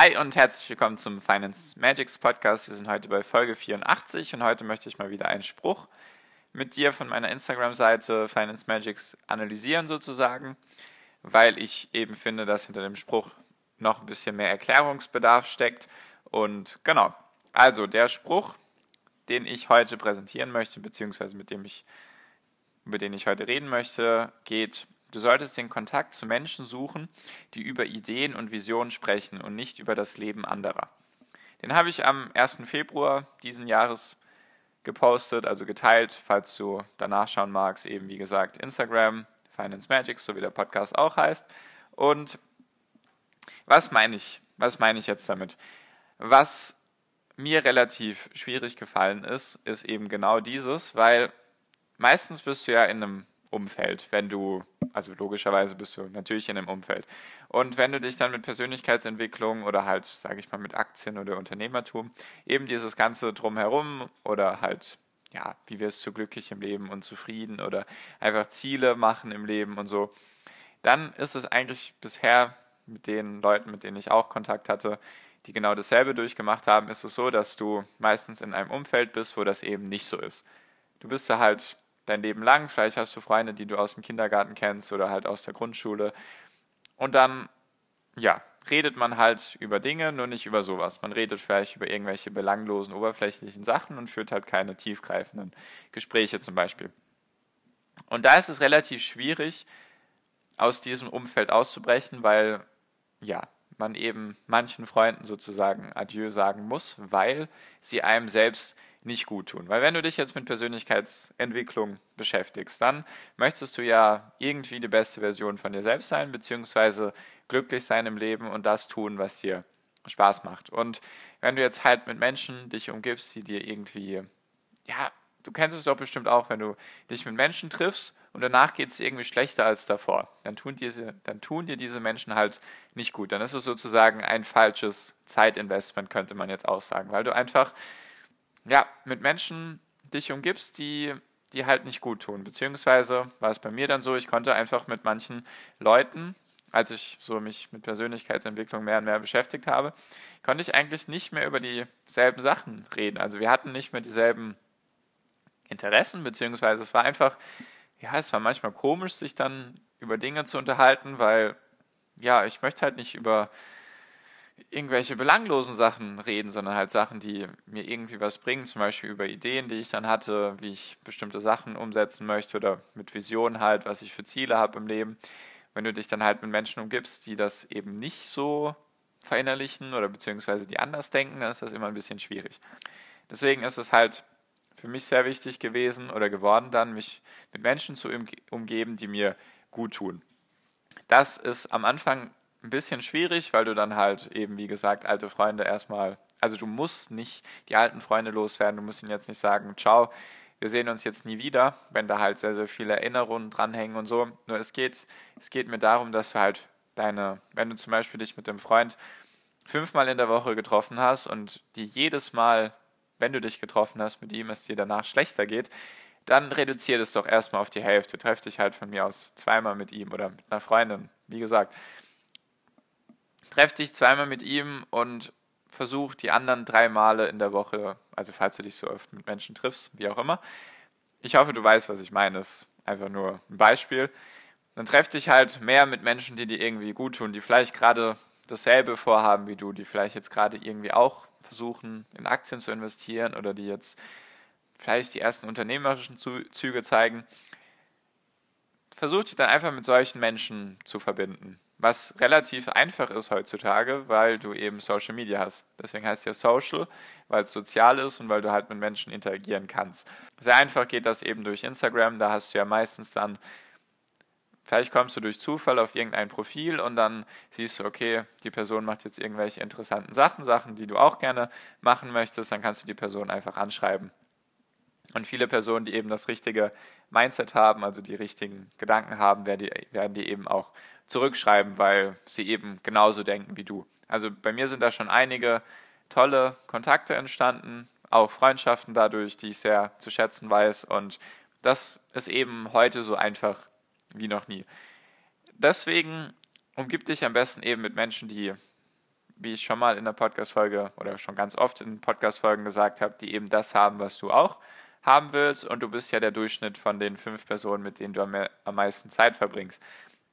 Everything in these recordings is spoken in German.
Hi und herzlich willkommen zum Finance Magics Podcast. Wir sind heute bei Folge 84 und heute möchte ich mal wieder einen Spruch mit dir von meiner Instagram-Seite Finance Magics analysieren sozusagen, weil ich eben finde, dass hinter dem Spruch noch ein bisschen mehr Erklärungsbedarf steckt. Und genau, also der Spruch, den ich heute präsentieren möchte, beziehungsweise mit dem ich, über den ich heute reden möchte, geht Du solltest den Kontakt zu Menschen suchen, die über Ideen und Visionen sprechen und nicht über das Leben anderer. Den habe ich am 1. Februar diesen Jahres gepostet, also geteilt, falls du danach schauen magst, eben wie gesagt Instagram, Finance Magic, so wie der Podcast auch heißt. Und was meine ich? Was meine ich jetzt damit? Was mir relativ schwierig gefallen ist, ist eben genau dieses, weil meistens bist du ja in einem Umfeld, wenn du, also logischerweise bist du natürlich in einem Umfeld. Und wenn du dich dann mit Persönlichkeitsentwicklung oder halt, sage ich mal, mit Aktien oder Unternehmertum, eben dieses Ganze drumherum oder halt, ja, wie wirst du glücklich im Leben und zufrieden oder einfach Ziele machen im Leben und so, dann ist es eigentlich bisher mit den Leuten, mit denen ich auch Kontakt hatte, die genau dasselbe durchgemacht haben, ist es so, dass du meistens in einem Umfeld bist, wo das eben nicht so ist. Du bist da halt dein Leben lang. Vielleicht hast du Freunde, die du aus dem Kindergarten kennst oder halt aus der Grundschule. Und dann, ja, redet man halt über Dinge, nur nicht über sowas. Man redet vielleicht über irgendwelche belanglosen, oberflächlichen Sachen und führt halt keine tiefgreifenden Gespräche zum Beispiel. Und da ist es relativ schwierig, aus diesem Umfeld auszubrechen, weil, ja, man eben manchen Freunden sozusagen Adieu sagen muss, weil sie einem selbst nicht gut tun. Weil wenn du dich jetzt mit Persönlichkeitsentwicklung beschäftigst, dann möchtest du ja irgendwie die beste Version von dir selbst sein, beziehungsweise glücklich sein im Leben und das tun, was dir Spaß macht. Und wenn du jetzt halt mit Menschen dich umgibst, die dir irgendwie, ja, du kennst es doch bestimmt auch, wenn du dich mit Menschen triffst und danach geht es irgendwie schlechter als davor, dann tun, diese, dann tun dir diese Menschen halt nicht gut. Dann ist es sozusagen ein falsches Zeitinvestment, könnte man jetzt auch sagen, weil du einfach ja, mit Menschen dich umgibst, die die halt nicht gut tun. Beziehungsweise war es bei mir dann so, ich konnte einfach mit manchen Leuten, als ich so mich mit Persönlichkeitsentwicklung mehr und mehr beschäftigt habe, konnte ich eigentlich nicht mehr über dieselben Sachen reden. Also wir hatten nicht mehr dieselben Interessen, beziehungsweise es war einfach, ja, es war manchmal komisch, sich dann über Dinge zu unterhalten, weil, ja, ich möchte halt nicht über irgendwelche belanglosen Sachen reden, sondern halt Sachen, die mir irgendwie was bringen, zum Beispiel über Ideen, die ich dann hatte, wie ich bestimmte Sachen umsetzen möchte oder mit Visionen halt, was ich für Ziele habe im Leben. Wenn du dich dann halt mit Menschen umgibst, die das eben nicht so verinnerlichen oder beziehungsweise die anders denken, dann ist das immer ein bisschen schwierig. Deswegen ist es halt für mich sehr wichtig gewesen oder geworden, dann mich mit Menschen zu umgeben, die mir gut tun. Das ist am Anfang ein bisschen schwierig, weil du dann halt eben, wie gesagt, alte Freunde erstmal, also du musst nicht die alten Freunde loswerden, du musst ihnen jetzt nicht sagen, ciao, wir sehen uns jetzt nie wieder, wenn da halt sehr, sehr viele Erinnerungen dranhängen und so. Nur es geht, es geht mir darum, dass du halt deine, wenn du zum Beispiel dich mit dem Freund fünfmal in der Woche getroffen hast und die jedes Mal, wenn du dich getroffen hast, mit ihm es dir danach schlechter geht, dann reduziert es doch erstmal auf die Hälfte. Treff dich halt von mir aus zweimal mit ihm oder mit einer Freundin. Wie gesagt, treff dich zweimal mit ihm und versuch die anderen drei Male in der Woche, also falls du dich so oft mit Menschen triffst, wie auch immer. Ich hoffe, du weißt, was ich meine. Das ist einfach nur ein Beispiel. Dann treff dich halt mehr mit Menschen, die dir irgendwie gut tun, die vielleicht gerade dasselbe vorhaben wie du, die vielleicht jetzt gerade irgendwie auch versuchen, in Aktien zu investieren oder die jetzt vielleicht die ersten unternehmerischen Züge zeigen. Versuch dich dann einfach mit solchen Menschen zu verbinden was relativ einfach ist heutzutage, weil du eben Social Media hast. Deswegen heißt es ja Social, weil es sozial ist und weil du halt mit Menschen interagieren kannst. Sehr einfach geht das eben durch Instagram, da hast du ja meistens dann Vielleicht kommst du durch Zufall auf irgendein Profil und dann siehst du, okay, die Person macht jetzt irgendwelche interessanten Sachen, Sachen, die du auch gerne machen möchtest, dann kannst du die Person einfach anschreiben. Und viele Personen, die eben das richtige Mindset haben, also die richtigen Gedanken haben, werden die, werden die eben auch zurückschreiben, weil sie eben genauso denken wie du. Also bei mir sind da schon einige tolle Kontakte entstanden, auch Freundschaften dadurch, die ich sehr zu schätzen weiß. Und das ist eben heute so einfach wie noch nie. Deswegen umgib dich am besten eben mit Menschen, die, wie ich schon mal in der Podcast-Folge oder schon ganz oft in Podcast-Folgen gesagt habe, die eben das haben, was du auch haben willst. Und du bist ja der Durchschnitt von den fünf Personen, mit denen du am, meisten Zeit verbringst.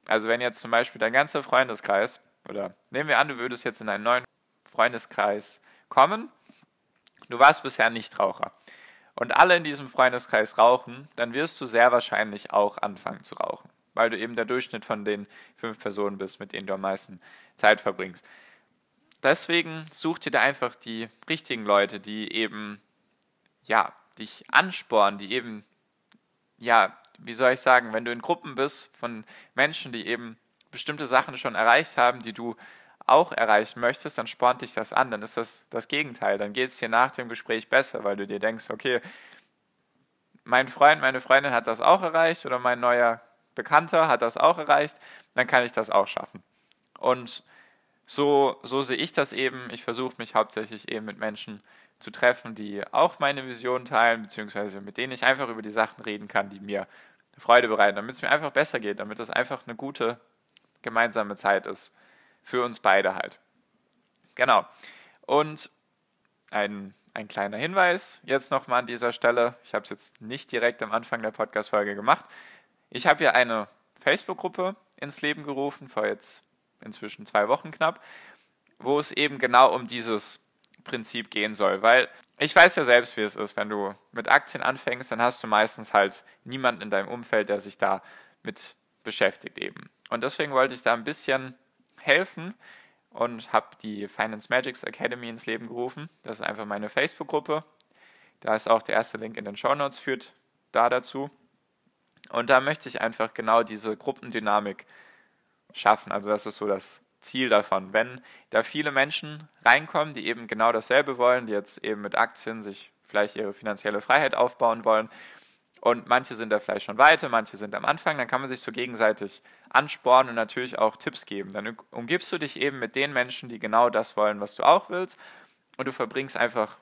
Also wenn jetzt zum Beispiel dein ganzer Freundeskreis, oder nehmen wir an, du würdest jetzt in einen neuen Freundeskreis kommen, du warst bisher Nichtraucher und alle in diesem Freundeskreis rauchen, dann wirst du sehr wahrscheinlich auch anfangen zu rauchen, weil du eben der Durchschnitt von den fünf Personen bist, mit denen du am meisten Zeit verbringst. Deswegen such dir da einfach die richtigen Leute, die eben, ja, dich anspornen, die eben, ja, wie soll ich sagen, wenn du in Gruppen bist von Menschen, die eben bestimmte Sachen schon erreicht haben, die du auch erreichen möchtest, dann spornt dich das an, dann ist das das Gegenteil. Dann geht es dir nach dem Gespräch besser, weil du dir denkst, okay, mein Freund, meine Freundin hat das auch erreicht oder mein neuer Bekannter hat das auch erreicht, dann kann ich das auch schaffen. Und so, so sehe ich das eben. Ich versuche mich hauptsächlich eben mit Menschen zu treffen, die auch meine Vision teilen, beziehungsweise mit denen ich einfach über die Sachen reden kann, die mir Freude bereiten, damit es mir einfach besser geht, damit es einfach eine gute gemeinsame Zeit ist für uns beide halt. Genau. Und ein, ein kleiner Hinweis jetzt nochmal an dieser Stelle. Ich habe es jetzt nicht direkt am Anfang der Podcast-Folge gemacht. Ich habe hier eine Facebook-Gruppe ins Leben gerufen, vor jetzt inzwischen zwei Wochen knapp, wo es eben genau um dieses Prinzip gehen soll. Weil ich weiß ja selbst, wie es ist, wenn du mit Aktien anfängst, dann hast du meistens halt niemanden in deinem Umfeld, der sich da mit beschäftigt eben. Und deswegen wollte ich da ein bisschen helfen und habe die Finance Magics Academy ins Leben gerufen. Das ist einfach meine Facebook-Gruppe. Da ist auch der erste Link in den Show Notes, führt da dazu. Und da möchte ich einfach genau diese Gruppendynamik schaffen. Also das ist so das Ziel davon. Wenn da viele Menschen reinkommen, die eben genau dasselbe wollen, die jetzt eben mit Aktien sich vielleicht ihre finanzielle Freiheit aufbauen wollen und manche sind da vielleicht schon weiter, manche sind am Anfang, dann kann man sich so gegenseitig anspornen und natürlich auch Tipps geben. Dann umgibst du dich eben mit den Menschen, die genau das wollen, was du auch willst und du verbringst einfach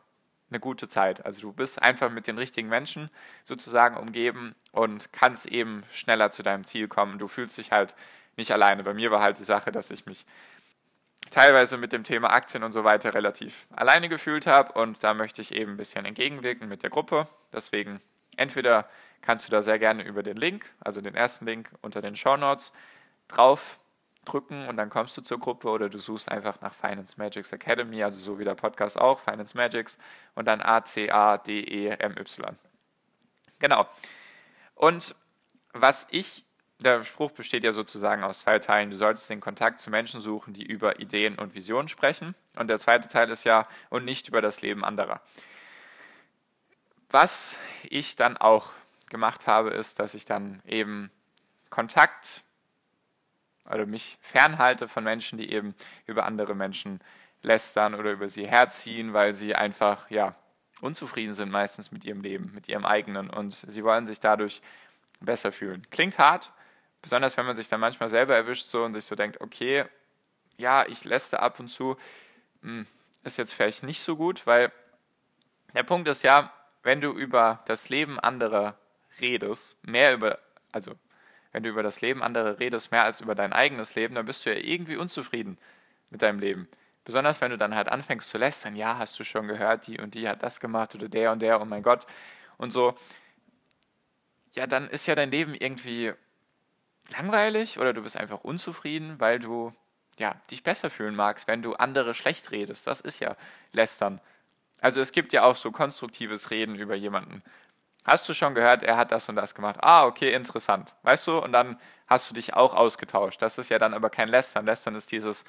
eine gute Zeit. Also du bist einfach mit den richtigen Menschen sozusagen umgeben und kannst eben schneller zu deinem Ziel kommen. Du fühlst dich halt nicht alleine. Bei mir war halt die Sache, dass ich mich teilweise mit dem Thema Aktien und so weiter relativ alleine gefühlt habe und da möchte ich eben ein bisschen entgegenwirken mit der Gruppe. Deswegen Entweder kannst du da sehr gerne über den Link, also den ersten Link unter den Show Notes, drauf drücken und dann kommst du zur Gruppe oder du suchst einfach nach Finance Magics Academy, also so wie der Podcast auch, Finance Magics und dann A-C-A-D-E-M-Y. Genau. Und was ich, der Spruch besteht ja sozusagen aus zwei Teilen. Du solltest den Kontakt zu Menschen suchen, die über Ideen und Visionen sprechen. Und der zweite Teil ist ja, und nicht über das Leben anderer. Was ich dann auch gemacht habe, ist, dass ich dann eben Kontakt oder mich fernhalte von Menschen, die eben über andere Menschen lästern oder über sie herziehen, weil sie einfach ja unzufrieden sind meistens mit ihrem Leben, mit ihrem eigenen und sie wollen sich dadurch besser fühlen. Klingt hart, besonders wenn man sich dann manchmal selber erwischt so und sich so denkt, okay, ja, ich läster ab und zu, hm, ist jetzt vielleicht nicht so gut, weil der Punkt ist ja, wenn du über das Leben anderer redest, mehr über, also wenn du über das Leben anderer redest, mehr als über dein eigenes Leben, dann bist du ja irgendwie unzufrieden mit deinem Leben. Besonders wenn du dann halt anfängst zu lästern, ja, hast du schon gehört, die und die hat das gemacht oder der und der, oh mein Gott, und so. Ja, dann ist ja dein Leben irgendwie langweilig oder du bist einfach unzufrieden, weil du ja, dich besser fühlen magst, wenn du andere schlecht redest. Das ist ja lästern. Also es gibt ja auch so konstruktives Reden über jemanden. Hast du schon gehört, er hat das und das gemacht? Ah, okay, interessant. Weißt du? Und dann hast du dich auch ausgetauscht. Das ist ja dann aber kein Lästern. Lästern ist dieses,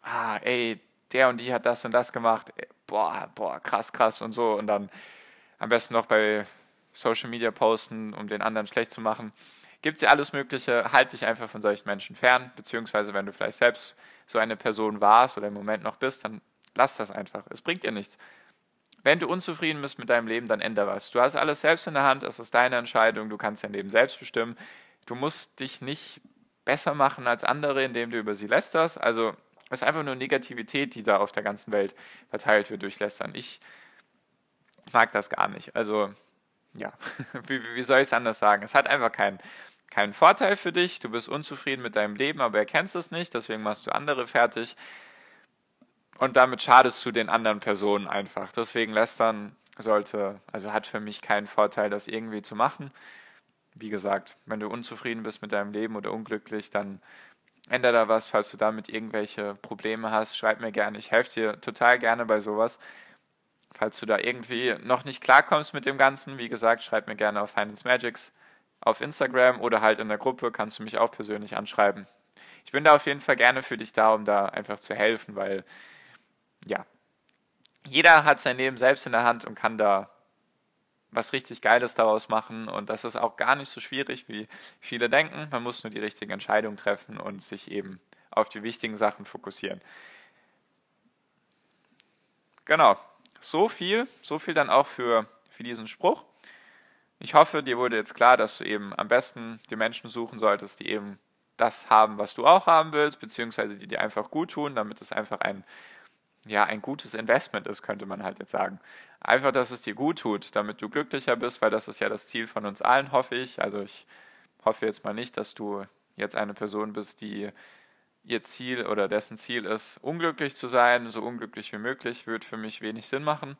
ah, ey, der und die hat das und das gemacht. Boah, boah, krass, krass und so. Und dann am besten noch bei Social Media posten, um den anderen schlecht zu machen. Gibt es ja alles Mögliche. Halt dich einfach von solchen Menschen fern, beziehungsweise wenn du vielleicht selbst so eine Person warst oder im Moment noch bist, dann lass das einfach. Es bringt dir nichts. Wenn du unzufrieden bist mit deinem Leben, dann ändere was. Du hast alles selbst in der Hand, es ist deine Entscheidung, du kannst dein Leben selbst bestimmen. Du musst dich nicht besser machen als andere, indem du über sie lästerst. Also es ist einfach nur Negativität, die da auf der ganzen Welt verteilt wird durch Lästern. Ich mag das gar nicht. Also ja, wie, wie soll ich es anders sagen? Es hat einfach keinen keinen Vorteil für dich, du bist unzufrieden mit deinem Leben, aber erkennst es nicht, deswegen machst du andere fertig und damit schadest du den anderen Personen einfach. Deswegen lästern sollte, also hat für mich keinen Vorteil, das irgendwie zu machen. Wie gesagt, wenn du unzufrieden bist mit deinem Leben oder unglücklich, dann ändere da was. Falls du damit irgendwelche Probleme hast, schreib mir gerne. Ich helfe dir total gerne bei sowas. Falls du da irgendwie noch nicht klarkommst mit dem Ganzen, wie gesagt, schreib mir gerne auf Finance Magics auf Instagram oder halt in der Gruppe, kannst du mich auch persönlich anschreiben. Ich bin da auf jeden Fall gerne für dich da, um da einfach zu helfen, weil ja, jeder hat sein Leben selbst in der Hand und kann da was richtig Geiles daraus machen. Und das ist auch gar nicht so schwierig, wie viele denken. Man muss nur die richtige Entscheidung treffen und sich eben auf die wichtigen Sachen fokussieren. Genau, so viel, so viel dann auch für, für diesen Spruch. Ich hoffe, dir wurde jetzt klar, dass du eben am besten die Menschen suchen solltest, die eben das haben, was du auch haben willst, beziehungsweise die dir einfach gut tun, damit es einfach ein ja, ein gutes Investment ist, könnte man halt jetzt sagen. Einfach, dass es dir gut tut, damit du glücklicher bist, weil das ist ja das Ziel von uns allen, hoffe ich. Also ich hoffe jetzt mal nicht, dass du jetzt eine Person bist, die ihr Ziel oder dessen Ziel ist, unglücklich zu sein, so unglücklich wie möglich, wird für mich wenig Sinn machen.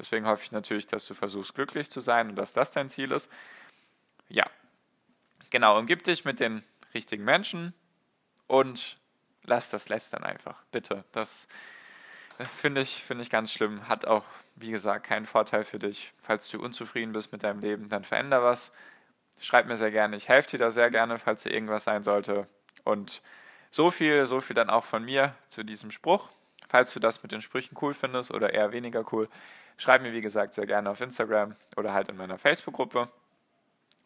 Deswegen hoffe ich natürlich, dass du versuchst, glücklich zu sein und dass das dein Ziel ist. Ja, genau, umgib dich mit den richtigen Menschen und lass das Lästern einfach, bitte. Das Finde ich, finde ich ganz schlimm. Hat auch, wie gesagt, keinen Vorteil für dich. Falls du unzufrieden bist mit deinem Leben, dann veränder was. Schreib mir sehr gerne. Ich helfe dir da sehr gerne, falls dir irgendwas sein sollte. Und so viel, so viel dann auch von mir zu diesem Spruch. Falls du das mit den Sprüchen cool findest oder eher weniger cool, schreib mir, wie gesagt, sehr gerne auf Instagram oder halt in meiner Facebook-Gruppe.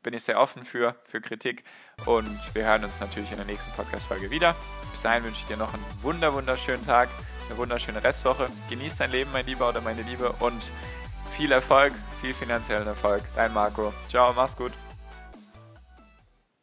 Bin ich sehr offen für, für Kritik. Und wir hören uns natürlich in der nächsten Podcast-Folge wieder. Bis dahin wünsche ich dir noch einen wunder, wunderschönen Tag eine wunderschöne Restwoche. Genieß dein Leben, mein Lieber oder meine Liebe und viel Erfolg, viel finanziellen Erfolg. Dein Marco. Ciao, mach's gut.